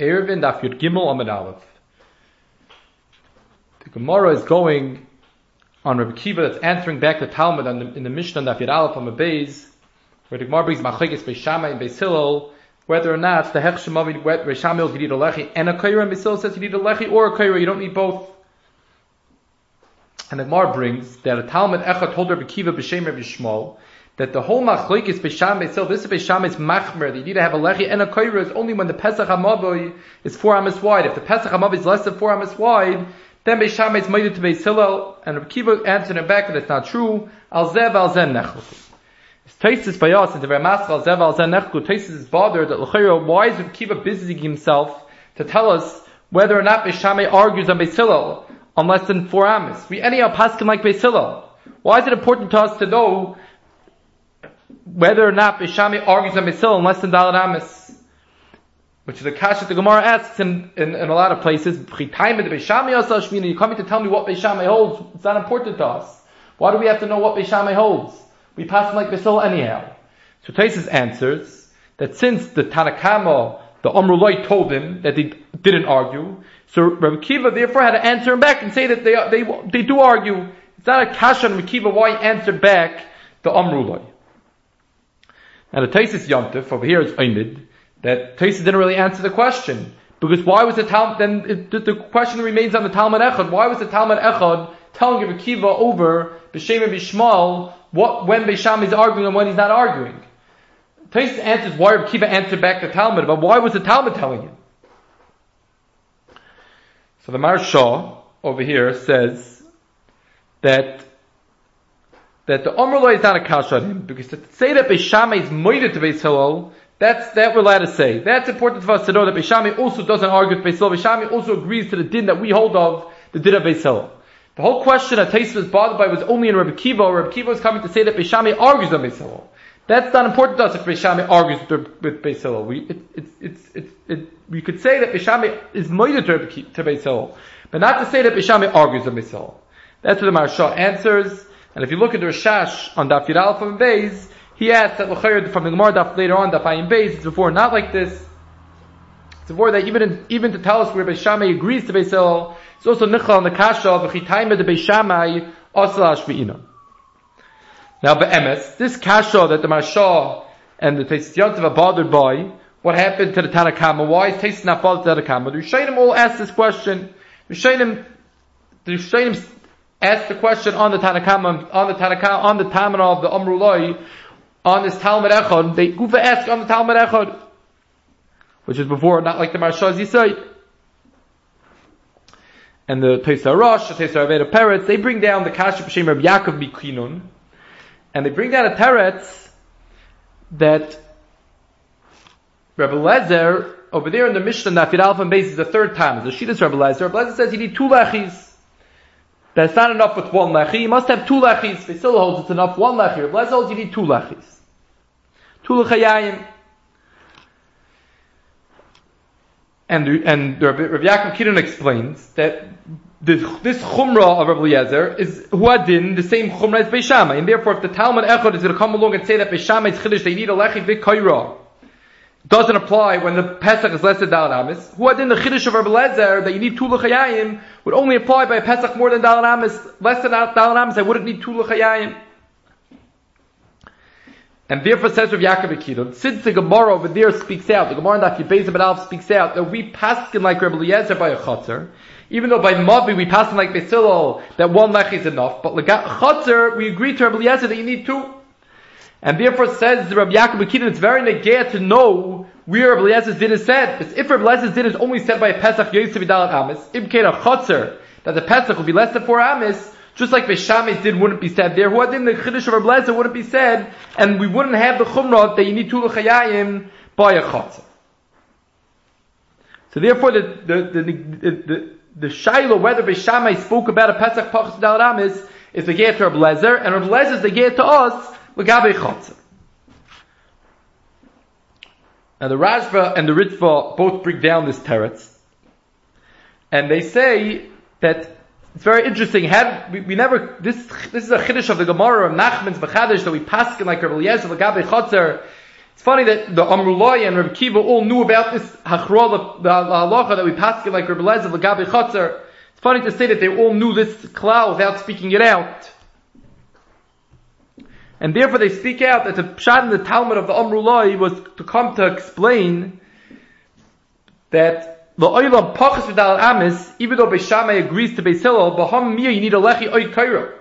Erevin Daf Yud Gimel Amid Aleph. The Gemara is going on Rabbi Kiva that's answering back the Talmud the, in the Mishnah Daf Yud Aleph on the Beis, where the Gemara brings Machlegis Beis Shammai and Beis Hillel, whether or not the Hech Shemavi Beis Shammai you need a lechi and a Kaira and Beis says you need a lechi or a Kaira, you don't need both. And the Gemara brings that a Talmud Echad told Rabbi Kiva b'Shem Rabbi Yishmael that the whole machlokes b'sham itself, this b'sham is machmer. That you need to have a lechi and a koira is only when the pesach hamaboy is four amas wide. If the pesach hamaboy is less than four amas wide, then b'sham is made to be hillel. And Rabbi Kiva answered him back that it's not true. Al zev al zen nechluku. Taisus by us, it's a very master al zev al zen. Taisus is bothered that l'chayra, why is Rabbi Kiva busy himself to tell us whether or not b'sham argues on Beis Hillel on less than four amas? We anyhow paskin like Beis Hillel. Why is it important to us to know whether or not Bishami argues on Misil in less than Dalit Amis, which is a kash that the Gemara asks in, in, in a lot of places. You're coming to tell me what Bishami holds? It's not important to us. Why do we have to know what Bishami holds? We pass them like Misil anyhow. So Taisus answers that since the Tanakama, the Amrulai told him that they didn't argue, so Rabbi Kiva therefore had to answer him back and say that they, they, they do argue. It's not a kash on Rabbi Kiva why he answered back the Amrulai. Now the Taisis Yomtiv over here is Oimid, that Taisis didn't really answer the question. Because why was the Talmud, then it, the, question remains on the Talmud Echad. Why was the Talmud Echad telling Rabbi Kiva over B'Shem and B'Shmal what, when B'Sham is arguing and when he's not arguing? Taisis answers why Rabbi Kiva answered back the Talmud, but why was the Talmud telling him? So the Maharsha over here says that that the Omer is not a kasha on him, because to say that Beishame is moided to Beis Hillel, that's, that we're allowed to say. That's important for us to know that Beishame also doesn't argue with Beis Hillel. Beishame also agrees to the din that we hold of, the din of Beis Hillel. The whole question that Taisa was bothered by was only in Rabbi Kiva, Rabbi Kiva was coming to say that Beishame argues on Beis Hillel. That's not important to us if Beishame argues with, Beis Hillel. We, it, it, it, it, it, we could say that Beishame is moided to, to Beis Hillel, but not to say that Beishame argues on Beis Hillel. That's what the Maharsha answers. And if you look at the Rashash on Daf Yud from Beis, he asks that L'chayr from the Gemara Daf later on, Daf Ayin Beis, it's before not like this. It's before that even in, even to tell us where Beis agrees to Beis Hillel, it's also Nichal on the Kasha of Chitayim de Beis Shammai Asal Ashvi'ina. Now, Be'emes, this Kasha that the Marsha and the Teisiyot are bothered by, what happened to the Tanakama? Why is Tais not bothered to the Tanakama? The Rishayim all ask this question. The Rishayim, the Rishayim asked the question on the Tanakama, on the Tanakama, on the Tamana of the Amrulai, on this Talmud Echad, they Gufa asked on the Talmud Echad, which is before, not like the Marshaz Yisai. And the Teisa Rosh, the Teisa Aveda Peretz, they bring down the Kasha B'Shem of Yaakov Miklinun, and they bring down a Teretz that Rabbi Lezer, over there in the Mishnah, Nafir Alpha base is the third time. The Shidduch Rabbi Lezer. Rabbi Lezer says you need two That's not enough with one lechi. You must have two lechis. They still holds it's enough one lechi. Rabbi holds you need two lechis. Two lechayayim. And and Rabbi, Yaakov Kidon explains that this, this chumrah of Rabbi Yezer is huadin, the same chumrah as Beishama, and therefore if the Talmud Echad is going to come along and say that Beishama is chiddush, they need a lechi v'koyra, doesn't apply when the Pesach is less than Dal Amis. Huadin, the chiddush of Rabbi Lezer that you need two lechayayim would only apply by a Pesach more than Dal Amis, less than Dal Amis, I wouldn't need two lechayayim. And therefore says Rav Yaakov Akidon, since the Gemara over there speaks out, the Gemara in Daf Yibezim Alf speaks out, that we paskin like Rabbi Eliezer by a chotzer, even though by Mavi we paskin like Basilol, that one lech is enough, but like chotzer, we agree to Rabbi Eliezer that you need two. And therefore says Rabbi Yaakov it's very negate to know where Rabbi Eliezer's din is said. Because if Rabbi Eliezer's din is only said by a Pesach Yosef Vidalat Amis, if a chotzer, that the Pesach will be less than four Amis, just like Veshamis did wouldn't be said there. Did the Chiddush of Rabbi wouldn't be said, and we wouldn't have the Chumrah that you need two L'chayayim by a Chatzah. So therefore the, the, the, the, the, the Shaila, whether Veshamai spoke about a Pesach Pachas Dal is the Ger to Rabbi and Rabbi is the Ger to us, L'gabe Chatzah. Now the Rashba and the Ritva both bring down this teretz, and they say that it's very interesting. Had we, we, never this this is a chiddush of the Gemara of Nachman's Bechadish that we paskin like Rabbi Eliezer Lagabe Chotzer It's funny that the Amrullah and Rabbi Kiva all knew about this hachrola, the halacha that we passed like Rabbi Lezer, the Gabi Chotzer. It's funny to say that they all knew this klal without speaking it out. And therefore they speak out that the pshat in the Talmud of the Amrullah was to come to explain that the oilam pachas v'dal amis, even though Beishamai agrees to Beis Hillel, miyah you need a lechi oy kairo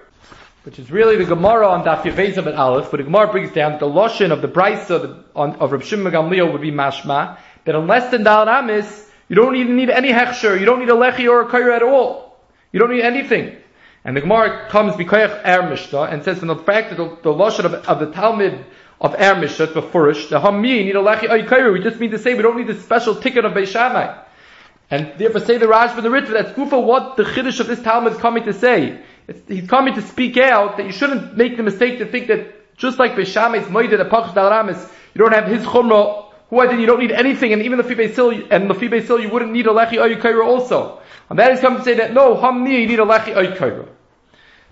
which is really the Gemara on Daf Yeveza at Aleph, but the Gemara brings down that the Loshin of the Brisa of, Rav Shimon Gamliel would be mashma, that unless the Dal Amis, you don't even need any hechsher, you don't need a lechi or a kaira at all. You don't need anything. And the Gemara comes b'koyach Er and says from the fact that the, the Loshin of, of, the Talmud of Er Mishnah, Befurish, the Hammi need a kaira, we just mean to say we don't need the special ticket of Beishamai. And therefore say the Raj for the Ritva, that's Gufa what the Chiddush of this Talmud is coming to say. It's, he's coming to speak out that you shouldn't make the mistake to think that just like Beishame's Moide, the Pachsh Dal Ramis, you don't have his Chumrah, I did, you don't need anything, and even the Sil, and the Sil, you wouldn't need a Lechi Oyukaira also. And that is coming to say that no, Hamni, you need a Lechi Oyukaira.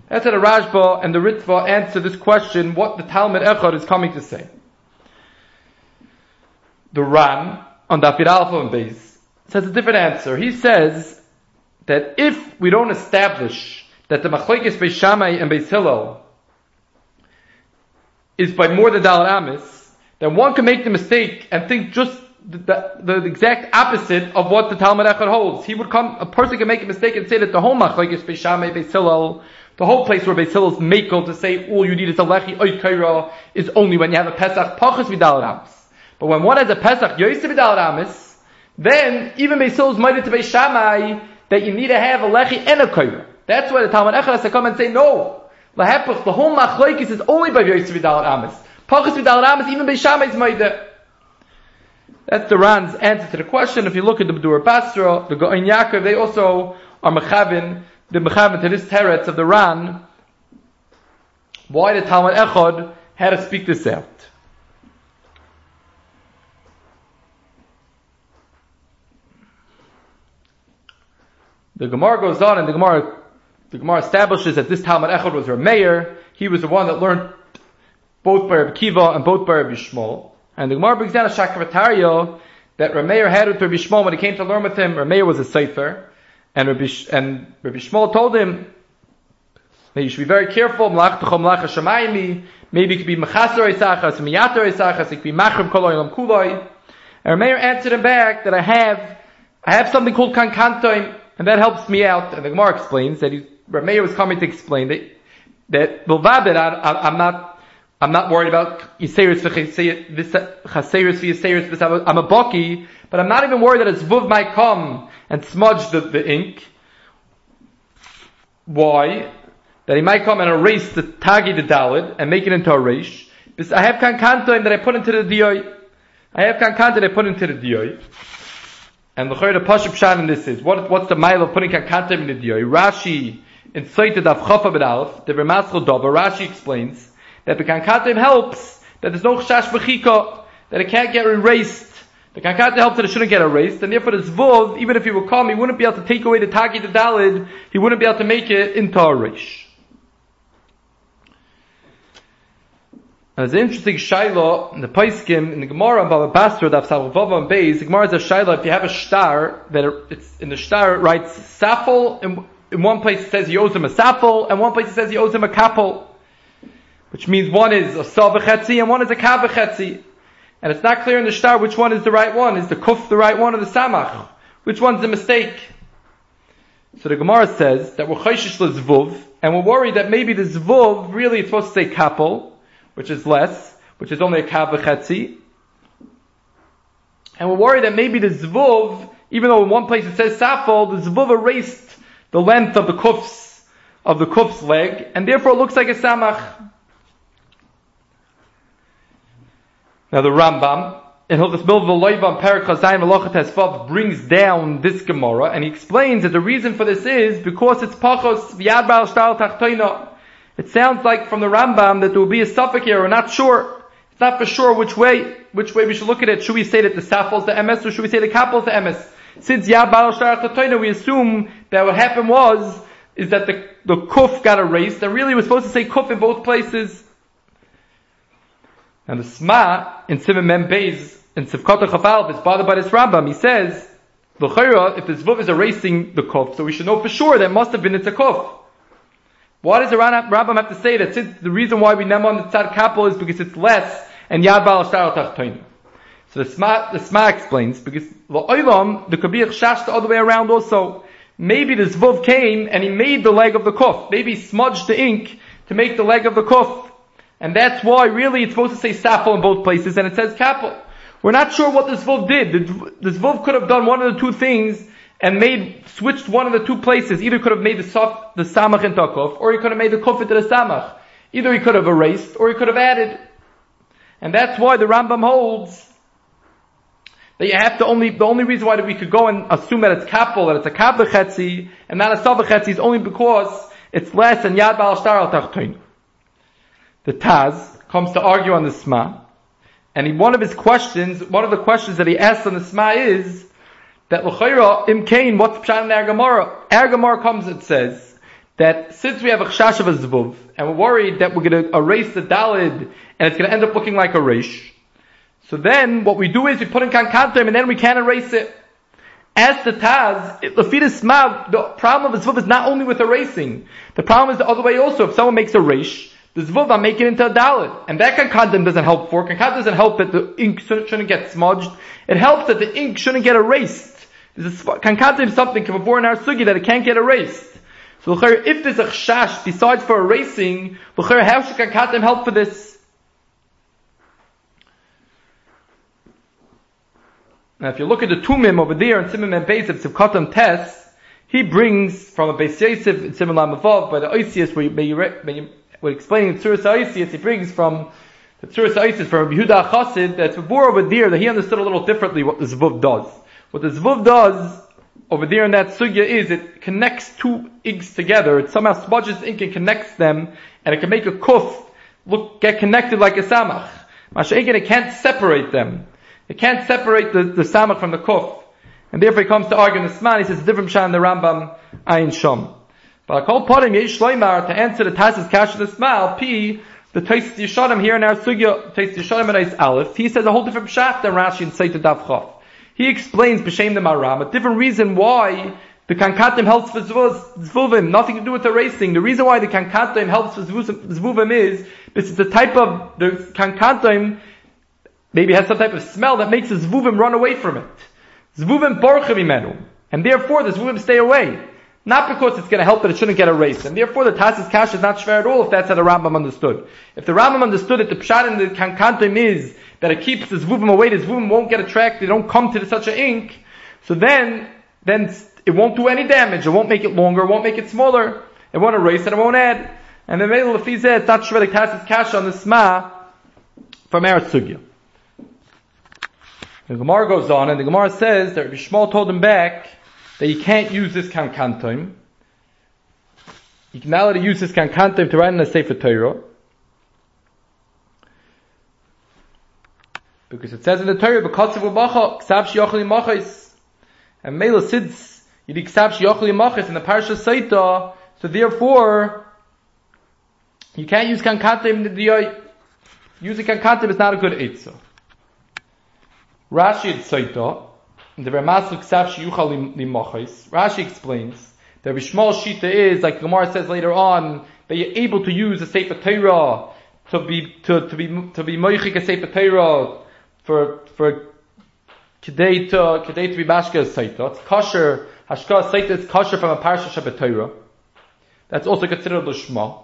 That's how the Rashba and the Ritva answer this question, what the Talmud Echad is coming to say. The Ran, on Dafir Alpha and Beis, says a different answer. He says that if we don't establish that the machlekes Beis and Beis Hillel is by more than Dalit Amis, then one can make the mistake and think just the, the, the, exact opposite of what the Talmud Echad holds. He would come, a person can make a mistake and say that the whole machlekes Beis Shammai, Beis the whole place where Beis Hillel's makel to say all you need is a lechi oikaira is only when you have a Pesach pachas v'dalit amis. But when one has a Pesach yosef v'dalit amis, then even Beis Hillel's mighty to Beis Shammai that you need to have a lechi and a kaira. That's why the Talmud Echad has to come and say, no. Lahepach, the whole machlokes is only by Yosef Vidal Amis. Vidal Amis, even is Maida. That's the Ran's answer to the question. If you look at the B'dur Basra, the Goin Yaakov, they also are mechavin, the mechavin to this teretz of the Ran, why the Talmud Echod had to speak this out. The Gemara goes on, and the Gemara the Gemara establishes that this Talmud Echad was her mayor. He was the one that learned both by Rabbi Kiva and both by Rabbi Yishmael. And the Gemara brings down a Shakravatario that Rameir had with Rabbi Yishmael when he came to learn with him. Rameir was a Sefer. And Rabbi, and Rabbi Yishmael told him that you should be very careful. Maybe it could be Mechaser Isachas, Miyater Isachas, it could be Machrim Koloi Lam Kuloi. And Rameir answered him back that I have, I have something called Kankantoim, and that helps me out. And the Gemara explains that he's Rameir was coming to explain that that Bilvabit, I'm not I'm not worried about Yiseris Chaseris I'm a Baki, but I'm not even worried that a Zvuv might come and smudge the, the ink. Why? That he might come and erase the Tagi the Dalid and make it into a Reish. I have Kankantoim that I put into the Diyoi. I have Kankantoim that I put into the Diyoi. And the Chayr the Pashup Shan in this is, what, what's the mile of putting Kankantoim in the Diyoi? Rashi in Saited of Chafa B'Alf, the Remaschel Dover, Rashi explains that the Kankatim helps, that there's no Chash B'chika, that it can't get erased. The Kankatim helps that it shouldn't get erased, and therefore the Zvuv, even if he would come, he wouldn't be able to take away the Taki the Dalid, he wouldn't be able to make it into a Rish. And it's an interesting Shaila in the Paiskim, in the Gemara, Baba Basra, Daf Salvava and Beis, the Gemara is a Shaila, if you have a star, that it's, in the star it writes Safel, and in one place it says he owes him a safel, and one place it says he owes him a kapel. Which means one is a savachetzi and one is a kavachetzi. And it's not clear in the star which one is the right one. Is the kuf the right one or the samach? Which one's the mistake? So the Gemara says that we're chayshish zvuv, and we're worried that maybe the zvuv really is supposed to say kapel, which is less, which is only a kavachetzi. And we're worried that maybe the zvuv, even though in one place it says safel, the zvuv erased the length of the kuf's, of the kuf's leg, and therefore it looks like a samach. Now the Rambam, in Hilchas Milva Loivam Perak Chazayim Melochet brings down this Gemara, and he explains that the reason for this is because it's pachos v'yad ba'al shtal tachtoina. It sounds like from the Rambam that there will be a suffix here, we're not sure. It's not for sure which way, which way we should look at it. Should we say that the safel is the MS, or should we say the kapel is the MS? Since Yad Baal Sharach we assume that what happened was, is that the, the kuf got erased, and really was supposed to say kuf in both places. And the Sma in Simon Mem Beis in Sivkot Chafal is bothered by this Rambam. He says, L'chayra, if the Zvuv is erasing the Kuf, so we should know for sure that must have been it's a Kuf. Why does the Rambam have to say that since the reason why we name on the Tzad Kapel is because it's less and Yad Baal Shtar Tachtoin. So the Sma, the Sma explains, because La'olam, the Kabir shashed the other way around also. Maybe the Zvuv came and he made the leg of the Kuf. Maybe he smudged the ink to make the leg of the Kuf. And that's why really it's supposed to say Safo in both places and it says Kapel. We're not sure what this Zvuv did. The, Zvuv could have done one of the two things and made, switched one of the two places. Either could have made the sof, the samach into a kuf, or he could have made the kuf into the samach. Either he could have erased, or he could have added. And that's why the Rambam holds that you have to only, the only reason why we could go and assume that it's kapel, that it's a kabechetzi, and not a savachetzi is only because it's less than yad bal shtar al The Taz comes to argue on the Sma, and he, one of his questions, one of the questions that he asks on the Sma is, that l'chayra im kain, what's pshat in our comes and says that since we have a chashash of a zvuv and we're worried that we're going to erase the dalid and it's going to end up looking like a rish, so then what we do is we put in kankantim and then we can't erase it. As the Taz, Lafidus Smav, the problem of the Zvuv is not only with erasing. The problem is the other way also. If someone makes a rish, the Zvuv, I make it into a Dalit. And that kankantim doesn't help for. Kankantim doesn't help that the ink shouldn't get smudged. It helps that the ink shouldn't get erased. There's a kankatim something before in our sugi that it can't get erased. So if there's a chash besides for erasing, how should kankatim help for this? Now if you look at the tumim over there in Simon and Beis of Sivkatam Tes, he brings from a Beis Yosef in Simon Lamavov by the Oisius where you, where you, when explaining the Tzuras Oisius, he brings from the Tzuras Oisius from Yehuda Chassid that's before over there that he understood a little differently what the Zvuv does. What the Zvuv does over there in that sugya is it connects two inks together. It somehow smudges ink and connects them, and it can make a kuf look get connected like a samach. Masha'inkin, it can't separate them. It can't separate the, the samach from the kuf. And therefore he comes to argue in the Sman, he says different shan the Rambam Ayin Shom. I call potting Yesh Shloimar to answer the Taz's Kash of the Smal, P, the Tais Yishadim here in our Sugya, Tais Yishadim and Aleph, he says a whole different pshat than Rashi and Saita Dav Chof. He explains b'shem the maram a different reason why the kankatim helps for zvuvim, nothing to do with the racing. The reason why the kankatim helps for zvuvim is this is the type of the kankatim maybe has some type of smell that makes the zvuvim run away from it. Zvuvim borchim and therefore the zvuvim stay away. Not because it's going to help that it shouldn't get erased. And therefore the Tas's Kash is not shver at all if that's how the Rambam understood. If the Rambam understood that the Pshat in the Kankantim is that it keeps the Zvuvim away, the Zvuvim won't get attracted, they don't come to such an ink, so then, then it won't do any damage, it won't make it longer, it won't make it smaller, it won't erase it, it won't add. And the Mele Lefizeh, it's not shver the Tas's Kash on the Sma from Eretz. The Gemara goes on, and the Gemara says that Rabbi Yishmael told him back, that you can't use this kankantim. You can not allowed to use this kankantim to write in a Sefer Torah. Because it says in the Torah, because of Umacha, Ksav Shiochli Machis, and Mela sits, Yidi Ksav Shiochli Machis in the Parsha Saita, so therefore, you can't use kankantim in the Using kankantim is not a good eitzah. Rashi at Saita, the Rashi explains that Rishmal Shita is, like Gemara says later on, that you're able to use a Sefer Torah to be, to, to be, to be Moichik a Sefer Torah for, for Kedei to, Kedei to be Mashka Saita. It's kosher, Hashka Saita is kosher from a Parsha Shabbat Torah. That's also considered Lishma.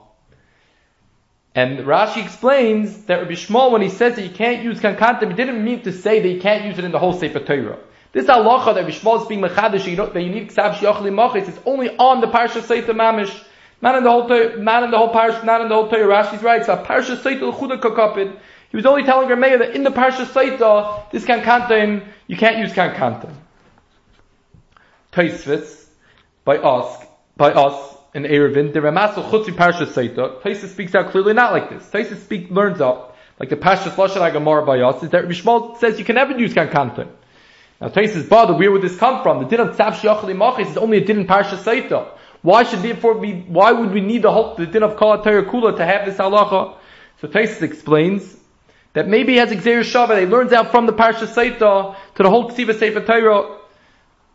And Rashi explains that Rabbi Yishmael, when he says that you can't use Kankantim, he didn't mean to say that you can't use it in the whole Sefer Torah. This halacha that Rishmol is being mechadish, that you need ksav shiachli machis, it's only on the parsha seita mamish, not in the whole, not in the whole parsha, not in the whole Torah. Rashi's right. So parsha seita l'chuda kakapid. He was only telling Rameya that in the parsha seita, this can't kankantim, you can't use can't kankantim. Taisvis, by us, by us, in Erevin, the Ramasel Chutzi Parsha Seita, Taisus speaks out clearly not like this. Taisus speak, learns up, like the Parsha Lashon Agamar by us, is that Rishmal says you can never use can't kankantim. Now Taisus bother, where would this come from? The din of Tzav Shiachli Machis is only a din in Parsha Saita. Why should therefore be, why would we need the whole, the din of Kala Kula to have this halacha? So Taisus explains that maybe he has Xer Shabbat, he learns out from the Parsha Saita to the whole Ksiva Sefer Torah,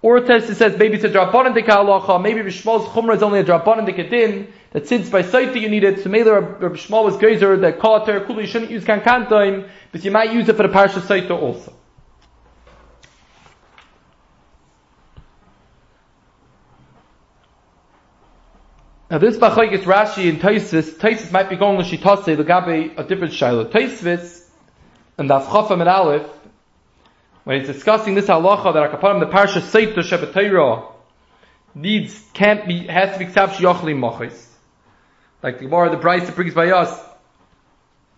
or Tessa says maybe it's a Drabanan Dika Halacha, maybe Rishmal's Chumrah is only a Drabanan Dika Din, that since by Saita you need it, so maybe Rabbi Yishmael was Gezer, that Kalater Kulu, you shouldn't use Kankantaim, but you might use it for the Parsha Saita also. Now this is Rashi and Taisis. Taisis might be going to Shitase, the Gabi, a different Shiloh. Taisis, and the Afchafam and Aleph, when he's discussing this halacha that Akaparim, the Parsha Seita Shabbatayra, needs, can't be, has to be Ksav Shiochli Mochis. Like the Gemara, the Bryce that brings by us,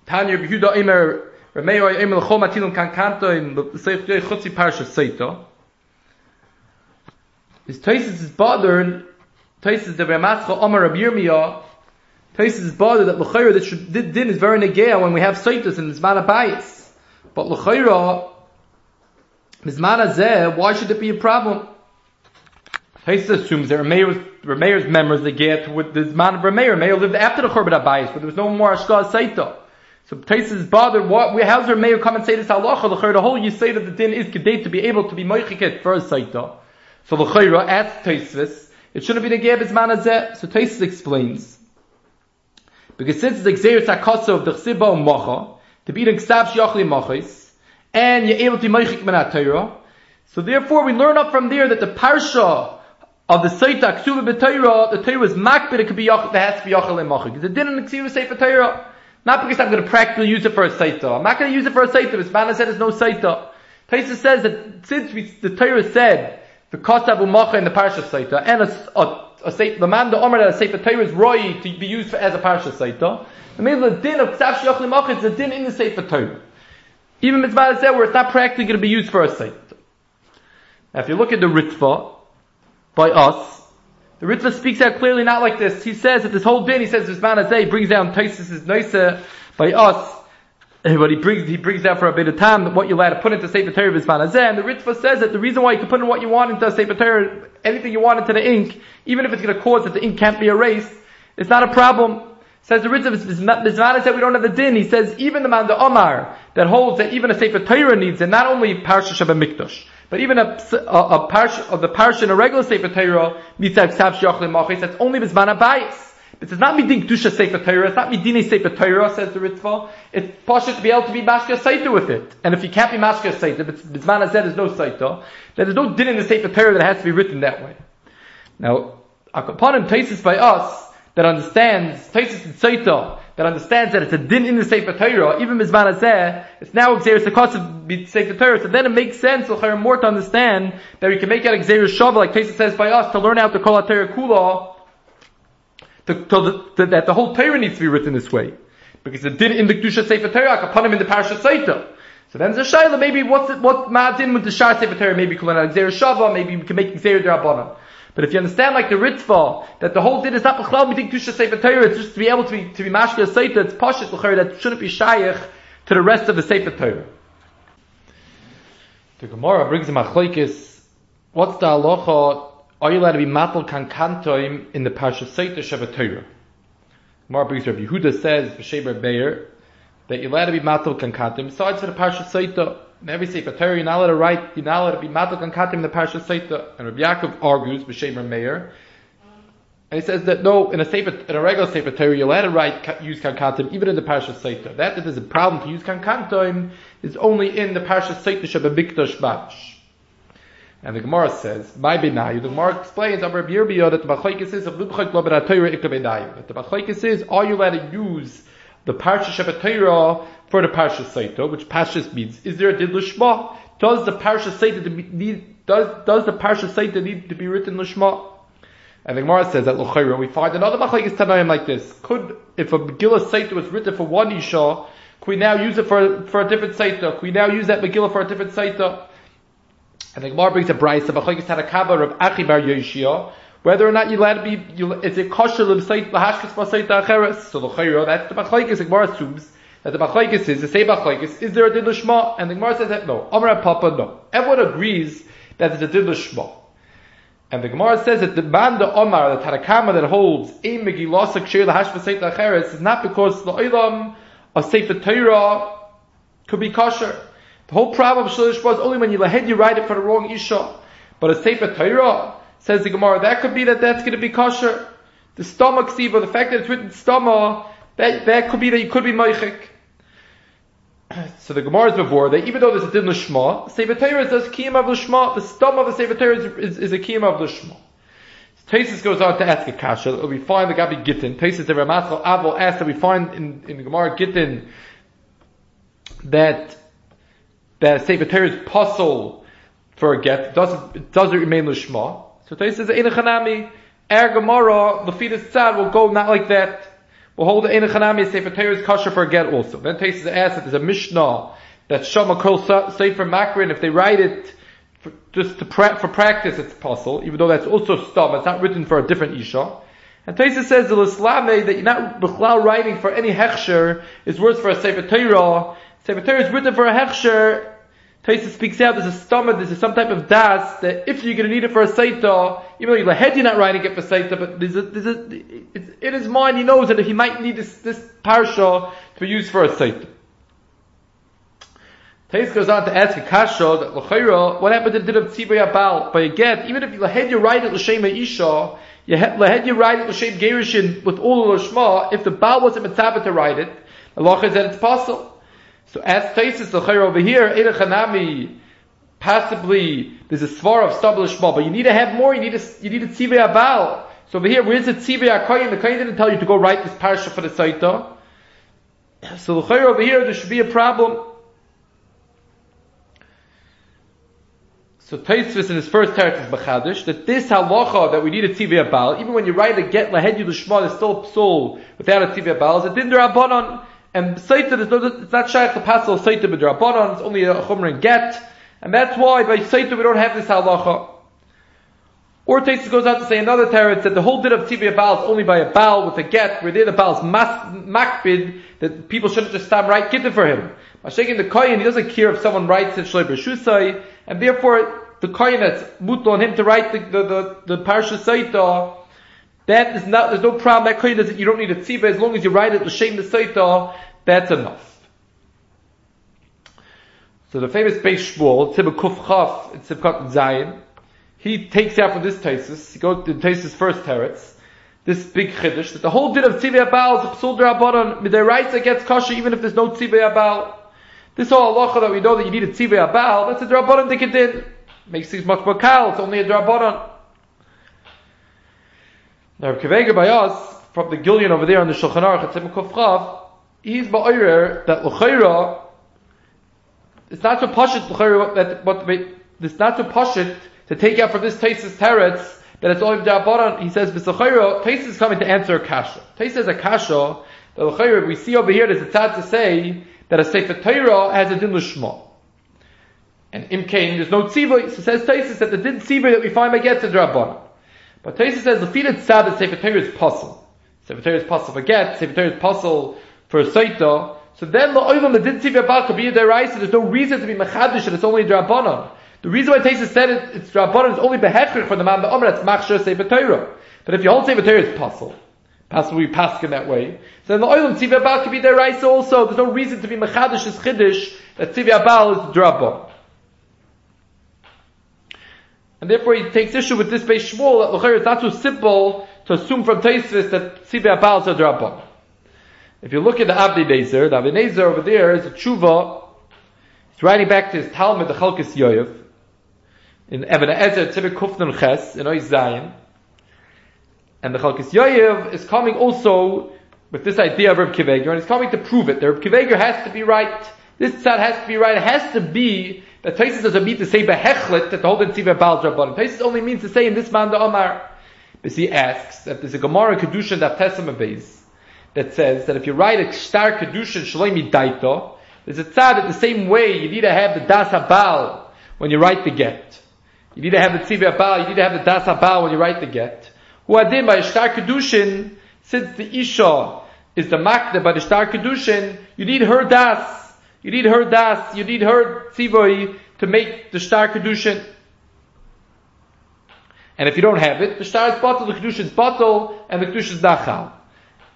Tanya Yehuda Emer, Rameyo Emer L'chom Atilum Kankanto, in the Seif Chutzi Parsha Seita. His Taisis is bothered Taisis the Ramascha Omer Rabbi Yirmiyah, Taisis is bothered that l'chayra that din is very negaya when we have saitas and mizman abayis. But l'chayra, mizman azeh, why should it be a problem? Taisis assumes that Rameir's members they get with the zman of Rameir. Rameir lived after the Chorbat Abayis, but there was no more Ashkaz Saita. So Taisis is bothered, what, how's Rameir come and say this halacha? L'chayra, the whole Yisayt of the din is kedate to be able to be moichiket for a Saita. So l'chayra, asks Taisis, it shouldn't be the Geir Bizman Azeh. So Taisus explains. Because since the Xeris HaKosa of the Chsiba Mocha, to be in Ksav Shiachli Mochis, and you're able to Moichik Menat Torah, so therefore we learn up from there that the Parsha of the Saita Ksuva B'Torah, the Torah is makbid, it could be Yachal, there has to be in Mochik. Because it didn't Ksuva Sefer Torah. Not because I'm going to practically use it for a Saita. I'm not going to use it for a Saita. Bismana said there's no Saita. Taisus says that since we, the Torah said the Kosav Umacha in the Parsha Saita, and a, a, a, the man the Omer that a Sefer Torah is roy to be used for, as a Parsha Saita. The middle the din of Ksav Shiach Limach is the din in the Sefer Torah. Even Mitzvah said where it's not practically going to be used for a Saita. Now if you look at the Ritva, by us, the Ritva speaks out clearly not like this. He says that this whole din, he says this man brings down Taisis' nicer by us, but he brings he brings out for a bit of time what you're allowed to put into Sefer Torah Vizman and the Ritva says that the reason why you can put in what you want into Sefer Torah, anything you want into the ink, even if it's going to cause that the ink can't be erased, it's not a problem. Says the Ritva Vizman said we don't have the din. He says even the man the Omar that holds that even a Sefer Torah needs it, not only Parsha Shabbat Mikdash, but even a, a, a parsha of the parsha in a regular Sefer Torah have Ksav Shiach That's only Vizman Abayis. It does not mean Kedusha Sefer Torah, it's not Medine Sefer Torah, says the Ritva. It's possible to be able to be Mashka Saita with it. And if you can't be Mashka Saita, but Bizman said there's no Saita, then there's no din in the Sefer Torah that has to be written that way. Now, him, Taisis by us, that understands, Taisis and Saita, that understands that it's a din in the Sefer Torah, even Mizman Azeh, it's now Xeris the Sefer Torah, so then it makes sense, more to understand that we can make out Xeris Shabbat, like Taisis says by us, to learn out the Kol HaTorah Kula, to, to, to, that the whole Torah needs to be written this way. Because it did in the Kedusha Sefer Torah, upon him in the Parashat Saita. So then there's a shayla, maybe what's it, what ma'adin with the Shah Sefer Torah, maybe Kulan Xer Shava, maybe we can make Xer Derabbanan. But if you understand like the Ritva, that the whole din is not Bechlal Midik Kedusha Sefer Torah, it's just to be able to be, to be Mashka Saita, it's Pashit L'chari, that shouldn't be Shayach to the rest of the Sefer Torah. The Gemara brings a machlokes. What's the halacha are you allowed to be matal kankantoim in the Parsha Seita Shabbat Torah? Mar Rabbi Yehuda says, B'Sheber Beir, that you're allowed to be matal kankantoim, besides for the Parsha Seita. In every Sefer Torah, you're not allowed to write, you're not allowed to be matal kankantoim in the Parsha Seita. And Rabbi Yaakov argues, B'Sheber Meir, and he says that no, in a sefer, in a regular sefer Torah, you're allowed to write use kankantim even in the parsha seita. That that there's a problem to use kankantim is only in the parsha seita shabbat mikdash bash. And the Gemara says, "My benayu." The Gemara explains, "Amar Birbiyah that the machlekes is of libchak lo benatayra ikabenayu." That the machlekes is, are you allowed to use the parsha shabatayra for the parsha saita, which parsha means? Is there a did lishma? Does the parsha saita need? Does does the parsha saita need to be written lishma? And the Gemara says that l'chayra we find another machlekes tanaim like this. Could if a Megillah saita was written for one isha, could we now use it for for a different saita? Could we now use that Megillah for a different saita? And the Gemara brings a of Achayis Harakaba of Achi Bar Yoshia, whether or not you're allowed to be, you, is it kosher l'bsait l'hashkes b'sait acheres? So the chayro, that's the machlekes. The Gemara assumes that the machlekes is the same machlekes. Is there a din l'shma? And the Gemara says that no. Amar Papa no. Everyone agrees that there's a din l'shma. And the Gemara says that the man the Omar, the Tarakama that holds a Megillah Sakshir l'hash b'sait acheres is not because the Olam of Sefer Torah could be kosher. The whole problem of Shalish was only when you lahed you write it for the wrong Isha. But a Sefer Torah, says the Gemara, that could be that that's going to be kosher. The stomach siva, the fact that it's written stomach, that, that could be that you could be meichik. So the Gemara is before that even though there's a din l'shma, Sefer Torah says kiyam of l'shma, the stomach of the Sefer Torah is, is, is a kiyam of l'shma. Taisus goes on to ask a kasha. We find the Gabi Gittin. Taisus the Avol asks that we find in, in the Gemara Gittin that that Sefer Torah is puzzle for a get. Doesn't doesn't remain l'shma. So Taisus says Ein Chanami Er Gemara Lefidus Tzad will go not like that. We'll hold the Ein Chanami Sefer Torah is kosher for a get also. Then Taisus asks that there's a Mishnah that Shama Kol Sefer Makrin if they write it for, just to pra- for practice it's possible, even though that's also stam, it's not written for a different Isha. And Taisa says the Islame that you're not writing for any Hechsher is worse for a Sefer Torah. Sefer Torah is written for a Hechsher. Taisa speaks out, there's a stomach, there's some type of das, that if you're going to need it for a Saita, even though you're head you're not writing it for Saita, but there's a, there's a, it's, in his mind he knows that he might need this, this parsha to be used for a Saita. Tais goes on to ask a kasha that l'chayra, what happened to the din of tzibay abal? By a get, even if you lahed you write it l'shem isha, you lahed you write it l'shem gerishin with all the l'shma, if the baal wasn't mitzabah to write it, the law is that it's possible. So as Taisis l'chayra over here, Chanami, possibly there's a svar of stab l'shma, but you need to have more, you need a, you need a abal. So over here, where's the tzibay akoyin? The koyin didn't tell you to go write this parsha for the saita. So l'chayra over here, there should be a problem. So Taisvis in his first teretz is Bachadish, that this halacha that we need a tivya bal, even when you write a get lahed you l'shma, is still psul without a tivya bal, is a din derabanan, and Saita, is no, it's not shaykh to passel Saita b'derabanan, it's only a chumr and get, and that's why by Saita we don't have this halacha. Or Taisus goes out to say another teretz that the whole din of tivya bal is only by a bal with a get, where there the bal is mas, makbid, that people shouldn't just stop right gittin for him. By shaking the koyin, he doesn't care if someone writes it shloi b'shusai, and therefore the kohen that's mut on him to write the the the, the parsha saita. That is not. There's no problem. That kohen doesn't. You don't need a tziva as long as you write it l'shem the saita. That's enough. So the famous Beis Shmuel, Tzibah Kuf Chaf, Tzibkat Zayin, he takes out from this Taisus, he goes to Taisus first teretz, this big chiddush, that the whole din of Tzivya Abal is a psul drabanon, midiraisa gets kosher even if there's no Tzivya Abal. This whole halacha that we know that you need a tzivay abal, that's a drabanan dikadin. Makes things much more kal, it's only a drabanan. Now Kevega by us, from the Gillian over there on the Shulchan Aruch, Tzim Kufchav, he's ba'oyer that l'chayra, it's not so pashit l'chayra, that what, it's not so pashit to take out from this Taisis teretz, that it's only drabanan, he says, v'sachayra, Taisis is coming to answer a kasha. Taisis is a kasha, that l'chayra, we see over here, there's a tzad to say, that a Sefer Torah has a din l'shma. And imkain, there's no tziva, so says Taisus that the din tziva that we find by get to Drabbana. But Taisus says the feed tzad that Sefer Torah is puzzle. Sefer Torah is puzzle for get, Sefer Torah is puzzle for Saita. So then the oilam the din tziva about could be a deraisa, there's no reason to be mechadish and it's only Drabbana. The reason why Taisus said it, it's Drabbana is only behechrik for the man the Omer, that's machshir Sefer Torah. But if you hold Sefer Torah is possible. Possibly we pass in that way. So then the oil tzivya abal could be their rice also. There's no reason to be mechadish is chiddush that tzivya abal is drabba. And therefore he takes issue with this Beis Shmuel that l'chayr it's not so simple to assume from Taisvis that tzivya abal is a drabba. If you look at the Avnei Nezer, the Nezer over there is a tshuva. He's writing back to his Talmud, the Chalkis Yoyev, in Eben Ezer Tzivya Kufnun Ches, in Oiz Zayin. And the Chalkis Yoyev is coming also with this idea of Reb Kiveger, and he's coming to prove it. The Reb Kiveger has to be right. This tzad has to be right. It has to be that Taisus doesn't mean to say behechlet that the whole Tzivah Baal Rabban. Taisus only means to say in this man the Omar. But he asks that there's a Gemara Kedushin that Tesama that says that if you write a star Kedushin Shloimi Daito, there's a tzad that the same way you need to have the Das Habal when you write the get. You need to have the Tzivah Baal, you need to have the Das Habal when you write the get who adin by Shtar Kedushin, since the Isha is the Makda by the Shtar Kedushin, you need her das, you need her das, you need her tzivoi to make the star Kedushin. And if you don't have it, the star is bottle, the Kedushin is bottle, and the Kedushin is nachal.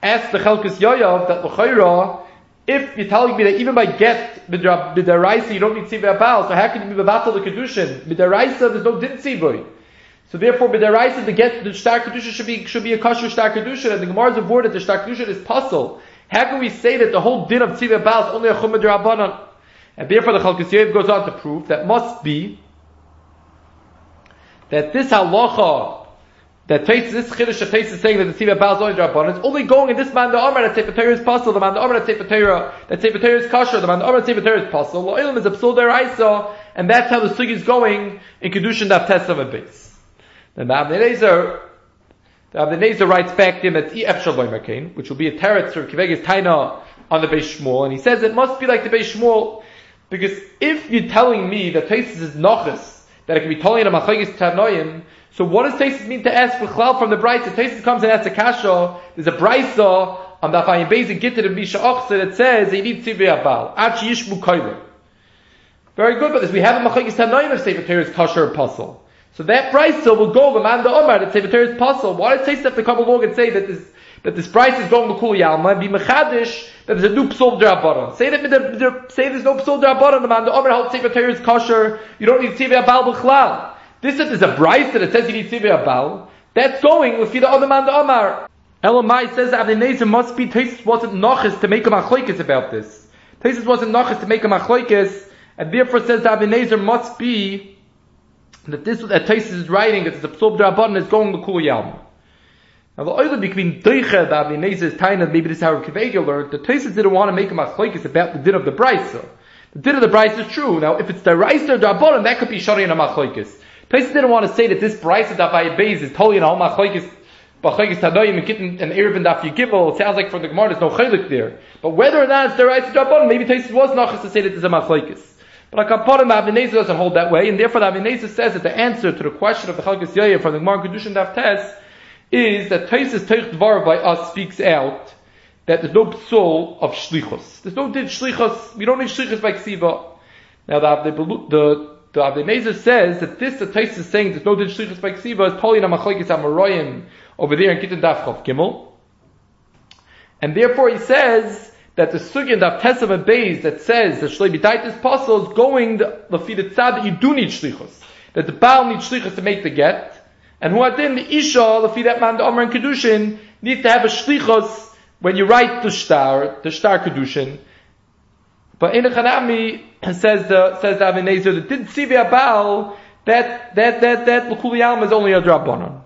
Ask the Chelkis Yoyav that L'chayra, if you're telling me that even by get b'daraisa you don't need tzivah abal, so how can you be battle the kedushin? B'daraisa there's no din tzivah. So therefore, b'daraisa the get the shtar kedusha should be should be a kosher shtar kedusha, and the Gemara is that the star kedusha is puzzle. How can we say that the whole din of tzivah Baal is only a chumad rabbanon? And therefore, the Chalkis goes on to prove that must be that this halacha that Tais, this chiddush of Tais is saying that the Tzivah Baal is only Rabban, it's only going in this man the Omer that Sefer Torah is possible, the man the Omer that Sefer Torah, that Sefer Torah is kosher, the man the Omer that Sefer Torah is possible, Lo'ilim is a psul deraisa, and that's how the sugi is going in Kedushin Daf Tesam and base. The Abnezer, the Abnezer writes back to him that Ef Shalom which will be a teretz for Kivegas Taina on the Beis Shmuel, and he says it must be like the Beis Shmuel, because if you're telling me that Tais is nochus, that it can be totally in a machagis tanoim, so what does Taisus mean to ask for chlal from the brisa? Taisus comes and asks a kasha. There's a brisa on the Afayim Beis Gittin of Misha Ochse that says need tzivei abal. Achi yishmu koiler. Very good, but this we have a machagis tanoim of Sefer Torah's kosher apostle. So that brisa will go the man the Omar that Sefer Torah's apostle. Why does Taisus have to come along and say that this that this price is going to Kul Yalma and be mechadish that there's a new psul drabbanon. Say that say there's no psul drabbanon. The man the Omer holds Sefer Torah is kosher. You don't need tzivei abal b'chlal. This is a price that it says you need tzivei abal. That's going with the other man the Omar. Elamai says that Abnezer must be Tesis wasn't nochis to make a machlokes about this. Tesis wasn't nochis to make a machlokes, and therefore says that Abnezer must be that this that Tesis is writing that the psul drabbanon is going to Kul Yalma. Now the oil between Doicha the Avinez's Taina, maybe this is how Kavega learned, the Tosis didn't want to make a machlokes about the din of the Brisa. The din of the Brisa is true. Now if it's the Reis or Dabbanon, that could be Shari and a machlokes. Tosis didn't want to say that this Brisa that Beis is totally in all machlokes, Bachayis Tanoim and Kitten and Daf Yigibel, it sounds like from the Gemara there's no chaylik there. But whether or not it's the Reis or Dabbanon, maybe Tosis was nachas to say that there's a machlokes. But Akaparim Avinezah doesn't hold that way, and therefore the Avinezah says that the answer to the question of the Chalkis Yoyev from the Gemara Kedushin Daf Tes is that Taisus Teich Dvar by us speaks out that there's no psul of shlichus. There's no did shlichus. We don't need shlichus by ksiva. Now the the the says that this the Taisus is saying there's no did shlichus by ksiva is totally namachlekes amaroyim over there in Kitan Dafchav Gimel. And therefore he says that the sugya of Tesam and Beis that says that Shlei B'taitis Pasul is going the Lafid that you do need shlichus. That the Baal needs shlichus to make the get. And who then the Isha, lefi that man, the Omer and Kedushin, need to have a shlichos when you write the star, the star Kedushin. But in the Chanami, says the, says the Avinezer, that did Sivi Abal, that, that, that, that, L'kuli is only a Drabbanon.